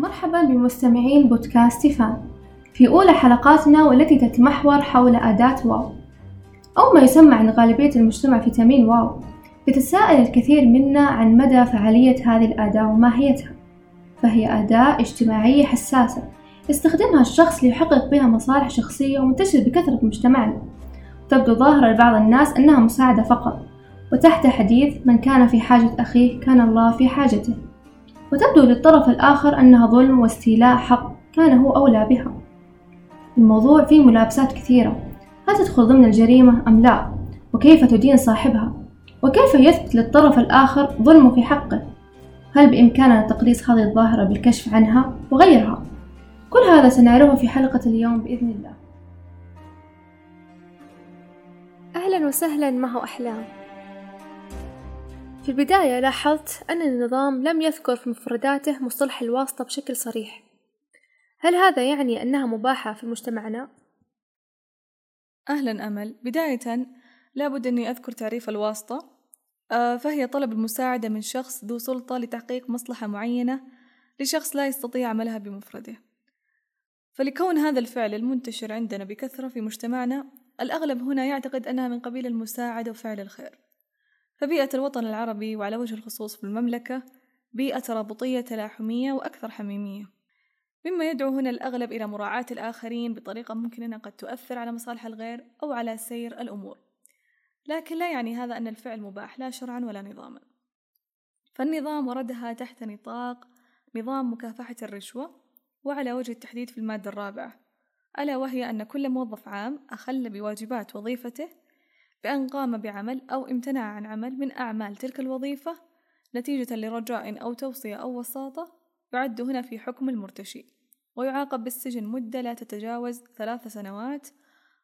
مرحبا بمستمعين بودكاست فان. في أولى حلقاتنا والتي تتمحور حول أداة واو. أو ما يسمى عند غالبية المجتمع فيتامين واو يتساءل الكثير منا عن مدى فعالية هذه الأداة وماهيتها. فهي أداة اجتماعية حساسة يستخدمها الشخص ليحقق بها مصالح شخصية ومنتشرة بكثرة مجتمعنا. تبدو ظاهرة لبعض الناس أنها مساعدة فقط وتحت حديث من كان في حاجة أخيه كان الله في حاجته. وتبدو للطرف الآخر أنها ظلم واستيلاء حق كان هو أولى بها. الموضوع فيه ملابسات كثيرة. هل تدخل ضمن الجريمة أم لا؟ وكيف تدين صاحبها؟ وكيف يثبت للطرف الآخر ظلمه في حقه؟ هل بإمكاننا تقليص هذه الظاهرة بالكشف عنها وغيرها؟ كل هذا سنعرفه في حلقة اليوم بإذن الله. أهلا وسهلا ما هو أحلام؟ في البداية لاحظت أن النظام لم يذكر في مفرداته مصطلح الواسطة بشكل صريح. هل هذا يعني أنها مباحة في مجتمعنا؟ أهلا أمل. بداية لابد أني أذكر تعريف الواسطة. آه، فهي طلب المساعدة من شخص ذو سلطة لتحقيق مصلحة معينة لشخص لا يستطيع عملها بمفرده. فلكون هذا الفعل المنتشر عندنا بكثرة في مجتمعنا الأغلب هنا يعتقد أنها من قبيل المساعدة وفعل الخير. فبيئة الوطن العربي وعلى وجه الخصوص في المملكة بيئة ترابطية تلاحمية وأكثر حميمية. مما يدعو هنا الأغلب إلى مراعاة الآخرين بطريقة ممكن أنها قد تؤثر على مصالح الغير أو على سير الأمور. لكن لا يعني هذا أن الفعل مباح لا شرعا ولا نظاما. فالنظام وردها تحت نطاق نظام مكافحة الرشوة وعلى وجه التحديد في المادة الرابعة ألا وهي أن كل موظف عام أخل بواجبات وظيفته بأن قام بعمل أو امتنع عن عمل من أعمال تلك الوظيفة نتيجة لرجاء أو توصية أو وساطة يعد هنا في حكم المرتشي ويعاقب بالسجن مدة لا تتجاوز ثلاث سنوات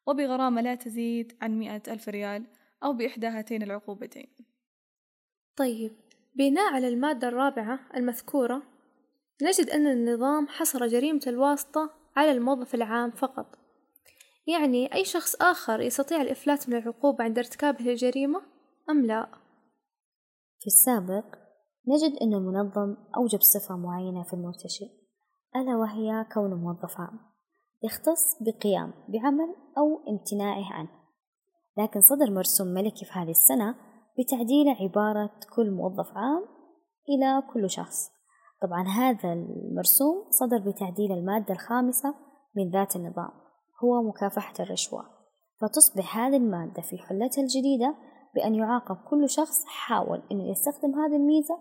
وبغرامة لا تزيد عن مئة ألف ريال أو بإحدى هاتين العقوبتين. طيب بناء على المادة الرابعة المذكورة نجد أن النظام حصر جريمة الواسطة على الموظف العام فقط. يعني أي شخص آخر يستطيع الإفلات من العقوبة عند ارتكاب هذه الجريمة أم لا؟ في السابق نجد أن المنظم أوجب صفة معينة في المرتشي ألا وهي كونه موظف عام. يختص بقيام بعمل أو امتناعه عنه. لكن صدر مرسوم ملكي في هذه السنة بتعديل عبارة كل موظف عام إلى كل شخص. طبعا هذا المرسوم صدر بتعديل المادة الخامسة من ذات النظام. هو مكافحة الرشوة فتصبح هذه المادة في حلتها الجديدة بأن يعاقب كل شخص حاول أنه يستخدم هذه الميزة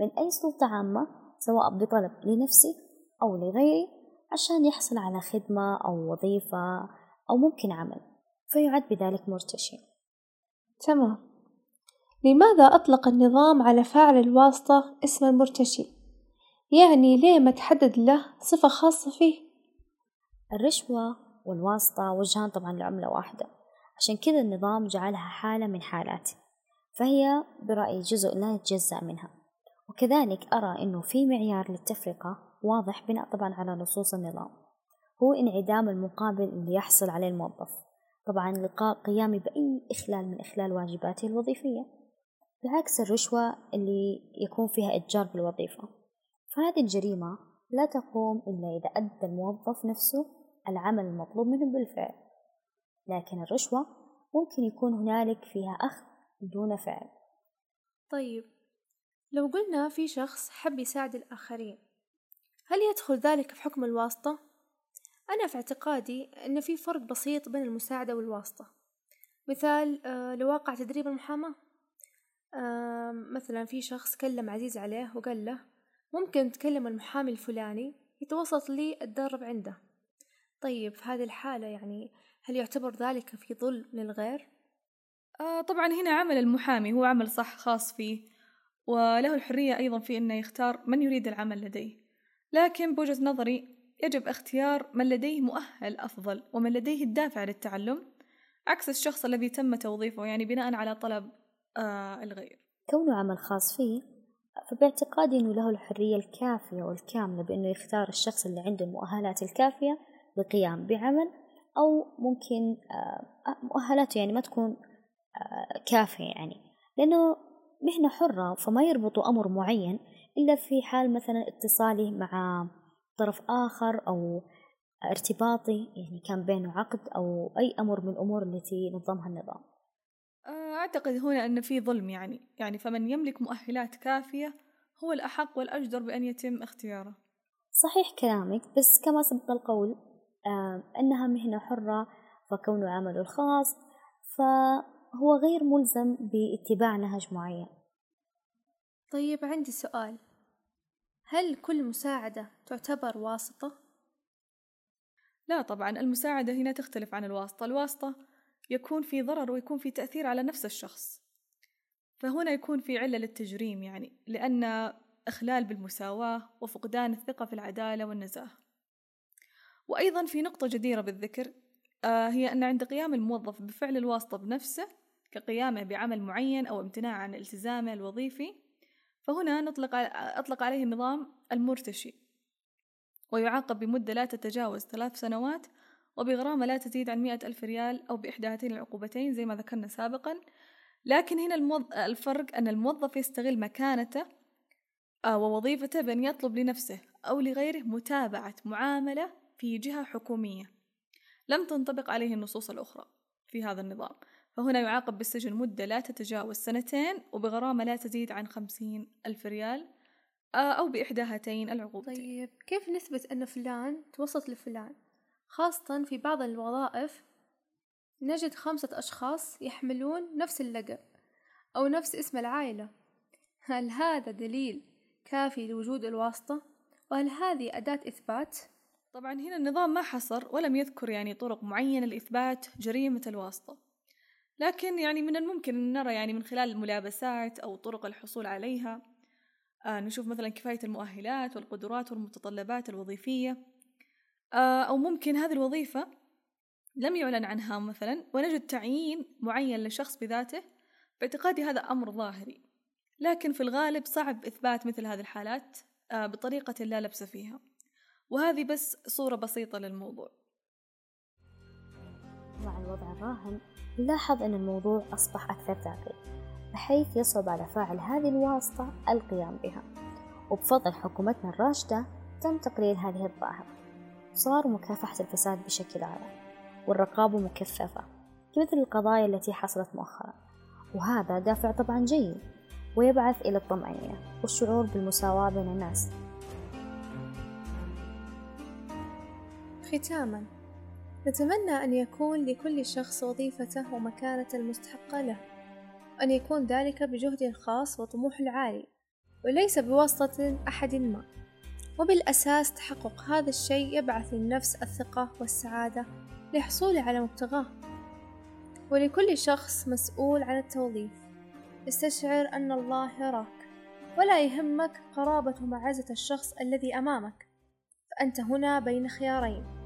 من أي سلطة عامة سواء بطلب لنفسه أو لغيره عشان يحصل على خدمة أو وظيفة أو ممكن عمل فيعد بذلك مرتشي تمام لماذا أطلق النظام على فاعل الواسطة اسم المرتشي؟ يعني ليه ما تحدد له صفة خاصة فيه؟ الرشوة والواسطة وجهان طبعا لعملة واحدة. عشان كذا النظام جعلها حالة من حالات فهي برأيي جزء لا يتجزأ منها. وكذلك أرى أنه في معيار للتفرقة واضح بناء طبعا على نصوص النظام. هو انعدام المقابل اللي يحصل عليه الموظف. طبعا لقاء قيامي بأي إخلال من إخلال واجباته الوظيفية. بعكس الرشوة اللي يكون فيها إتجار بالوظيفة. فهذه الجريمة لا تقوم إلا إذا أدى الموظف نفسه العمل المطلوب منه بالفعل. لكن الرشوة ممكن يكون هنالك فيها أخذ دون فعل. طيب لو قلنا في شخص حب يساعد الآخرين هل يدخل ذلك في حكم الواسطة؟ أنا في اعتقادي أن في فرق بسيط بين المساعدة والواسطة. مثال آه، لو واقع تدريب المحاماة. مثلا في شخص كلم عزيز عليه وقال له ممكن تكلم المحامي الفلاني يتوسط لي أتدرب عنده. طيب في هذه الحالة يعني هل يعتبر ذلك في ظلم للغير؟ آه طبعا هنا عمل المحامي هو عمل صح خاص فيه وله الحرية أيضا في أنه يختار من يريد العمل لديه لكن بوجهة نظري يجب اختيار من لديه مؤهل أفضل ومن لديه الدافع للتعلم عكس الشخص الذي تم توظيفه يعني بناء على طلب آه الغير كونه عمل خاص فيه فباعتقادي أنه له الحرية الكافية والكاملة بأنه يختار الشخص اللي عنده المؤهلات الكافية للقيام بعمل أو ممكن آه، مؤهلاته يعني ما تكون آه، كافية يعني. لأنه مهنة حرة فما يربطوا أمر معين إلا في حال مثلا اتصاله مع طرف آخر أو ارتباطي يعني كان بينه عقد أو أي أمر من الأمور التي نظمها النظام. آه، أعتقد هنا أن في ظلم يعني. يعني فمن يملك مؤهلات كافية هو الأحق والأجدر بأن يتم اختياره. صحيح كلامك بس كما سبق القول أنها مهنة حرة فكونه عمله الخاص فهو غير ملزم باتباع نهج معين. طيب عندي سؤال. هل كل مساعدة تعتبر واسطة؟ لا طبعا المساعدة هنا تختلف عن الواسطة. الواسطة يكون في ضرر ويكون في تأثير على نفس الشخص. فهنا يكون في علة للتجريم يعني لأن إخلال بالمساواة وفقدان الثقة في العدالة والنزاهة. وأيضا في نقطة جديرة بالذكر آه هي أن عند قيام الموظف بفعل الواسطة بنفسه كقيامه بعمل معين أو امتناع عن التزامه الوظيفي فهنا نطلق أطلق عليه النظام المرتشي. ويعاقب بمدة لا تتجاوز ثلاث سنوات وبغرامة لا تزيد عن مئة ألف ريال أو بإحدى هاتين العقوبتين زي ما ذكرنا سابقا. لكن هنا الموظ... الفرق أن الموظف يستغل مكانته آه، ووظيفته بأن يطلب لنفسه أو لغيره متابعة معاملة في جهة حكومية. لم تنطبق عليه النصوص الأخرى في هذا النظام. فهنا يعاقب بالسجن مدة لا تتجاوز سنتين وبغرامة لا تزيد عن خمسين ألف ريال آه، أو بإحدى هاتين العقوبتين. طيب كيف نثبت أن فلان توسط لفلان؟ خاصة في بعض الوظائف نجد خمسة أشخاص يحملون نفس اللقب أو نفس اسم العائلة. هل هذا دليل كافي لوجود الواسطة؟ وهل هذه أداة إثبات؟ طبعا هنا النظام ما حصر ولم يذكر يعني طرق معينة لإثبات جريمة الواسطة. لكن يعني من الممكن أن نرى يعني من خلال الملابسات أو طرق الحصول عليها آه نشوف مثلا كفاية المؤهلات والقدرات والمتطلبات الوظيفية. آه أو ممكن هذه الوظيفة لم يعلن عنها مثلا ونجد تعيين معين لشخص بذاته باعتقادي هذا أمر ظاهري. لكن في الغالب صعب إثبات مثل هذه الحالات آه بطريقة لا لبس فيها. وهذه بس صورة بسيطة للموضوع. مع الوضع الراهن نلاحظ أن الموضوع أصبح أكثر تعقيد بحيث يصعب على فاعل هذه الواسطة القيام بها. وبفضل حكومتنا الراشدة تم تقليل هذه الظاهرة. صار مكافحة الفساد بشكل أعلى والرقابة مكثفة كمثل القضايا التي حصلت مؤخرا. وهذا دافع طبعا جيد ويبعث إلى الطمأنينة والشعور بالمساواة بين الناس. ختاما. نتمنى أن يكون لكل شخص وظيفته ومكانة المستحقة له وأن يكون ذلك بجهد الخاص وطموح العالي وليس بواسطة أحد ما. وبالأساس تحقق هذا الشيء يبعث للنفس الثقة والسعادة للحصول على مبتغاه. ولكل شخص مسؤول عن التوظيف. استشعر أن الله يراك ولا يهمك قرابة ومعزة الشخص الذي أمامك. فأنت هنا بين خيارين.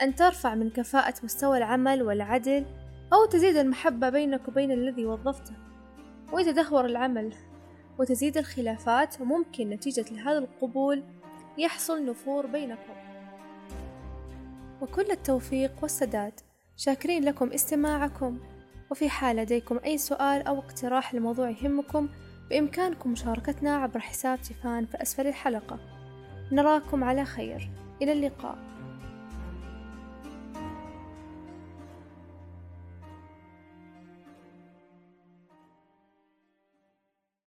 أن ترفع من كفاءة مستوى العمل والعدل أو تزيد المحبة بينك وبين الذي وظفته. ويتدهور العمل وتزيد الخلافات وممكن نتيجة لهذا القبول يحصل نفور بينكم. وكل التوفيق والسداد. شاكرين لكم استماعكم. وفي حال لديكم أي سؤال أو اقتراح لموضوع يهمكم بإمكانكم مشاركتنا عبر حساب تيفان في أسفل الحلقة. نراكم على خير. إلى اللقاء.